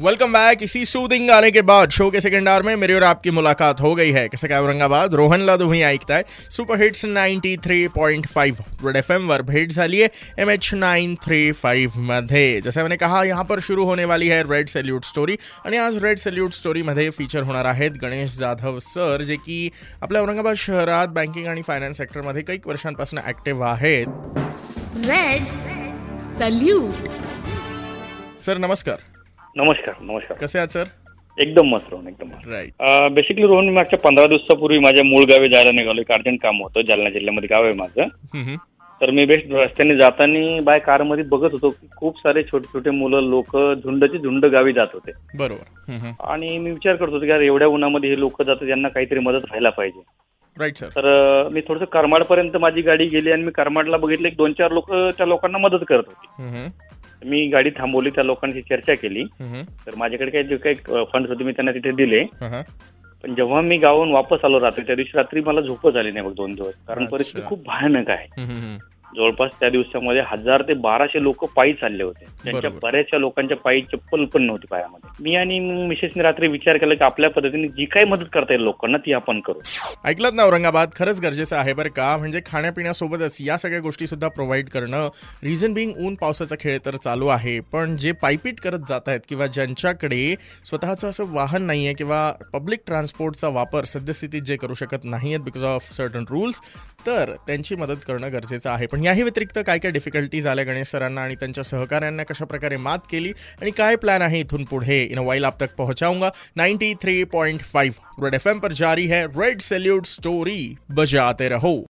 Welcome back इसी soothing गाने के बाद शो के सेकंड आवर में मेरी और आपकी मुलाकात हो गई है। कैसे काय औरंगाबाद? रोहन ला तुम्ही ऐकताय super hits ninety three point five Red F M वर भेट झाली है। M H nine three five मध्ये जैसे मैंने कहा यहाँ पर शुरू होने वाली है रेड सैल्यूट स्टोरी आणि आज रेड सैल्यूट स्टोरी मध्ये फीचर होणार आहेत गणेश जाधव सर जे की आपल्या औरंगाबाद शहरात बँकिंग आणि फायनान्स सेक्टरमध्ये काही वर्षांपासून ऍक्टिव्ह आहेत। रेड सल्यूट सर नमस्कार। नमस्कार नमस्कार. कसे आहात सर? एकदम मस्त रोहन एकदम मस्त. राईट बेसिकली रोहन मी मागच्या पंधरा दिवसापूर्वी माझ्या मूळ गावी जायला निघालो एक अर्जंट काम होतं जालना जिल्ह्यामध्ये गाव आहे माझं. तर मी बेस्ट रस्त्याने जाताना बाय कारमध्ये बघत होतो की खूप सारे छोटे छोटे मुलं लोक झुंडची झुंड गावी जात होते. बरोबर. आणि मी विचार करत होतो की यार एवढ्या उन्हामध्ये हे लोक जातात यांना काहीतरी मदत व्हायला पाहिजे. राईट सर तर मी थोडंसं करमाडपर्यंत माझी गाडी गेली आणि मी करमाडला बघितलं एक दोन चार लोक त्या लोकांना मदत करत होती. मी गाडी थांबवली त्या लोकांशी चर्चा केली. तर माझ्याकडे काही जे काही फंड्स होते मी त्यांना तिथे दिले. पण जेव्हा मी गावाहून वापस आलो रात्री त्या दिवशी रात्री मला झोपच आली नाही बघ दोन दिवस कारण. परिस्थिती खूप भयानक आहे. जवळपास त्या दिवसामध्ये हजार ते बाराशे लोक पायी चालले होते. त्यांच्या. बऱ्याचशा लोकांच्या पायी चप्पल पण नव्हती पायामध्ये. मी आणि मिसेसने रात्री विचार केला की आपल्या पद्धतीने जी काही मदत करता येईल लोकांना ती आपण करू. ऐकलं ना औरंगाबाद? खरंच गरजेचं आहे बरं का. म्हणजे खाण्यापिण्यासोबतच या सगळ्या गोष्टी सुद्धा प्रोव्हाइड करणं रिझन बिंग ऊन पावसाचा खेळ तर चालू आहे. पण जे पायपीट करत जात आहेत किंवा ज्यांच्याकडे स्वतःचं असं वाहन नाही आहे किंवा पब्लिक ट्रान्सपोर्टचा वापर सद्यस्थितीत जे करू शकत नाही आहेत बिकॉज ऑफ सर्टन रूल्स तर त्यांची मदत करणं गरजेचं आहे. पण याही व्यतिरिक्त काय काय डिफिकल्टीज आल्या गणेश सरांना आणि त्यांच्या सहकाऱ्यांना? कशा प्रकारे मात केली? आणि काय प्लॅन आहे इथून पुढे? इन वाइल आप तक पहुंचाऊँगा. 93.5 रेड एफ़ पर जारी है. रेड सैल्यूट स्टोरी बजाते रहो.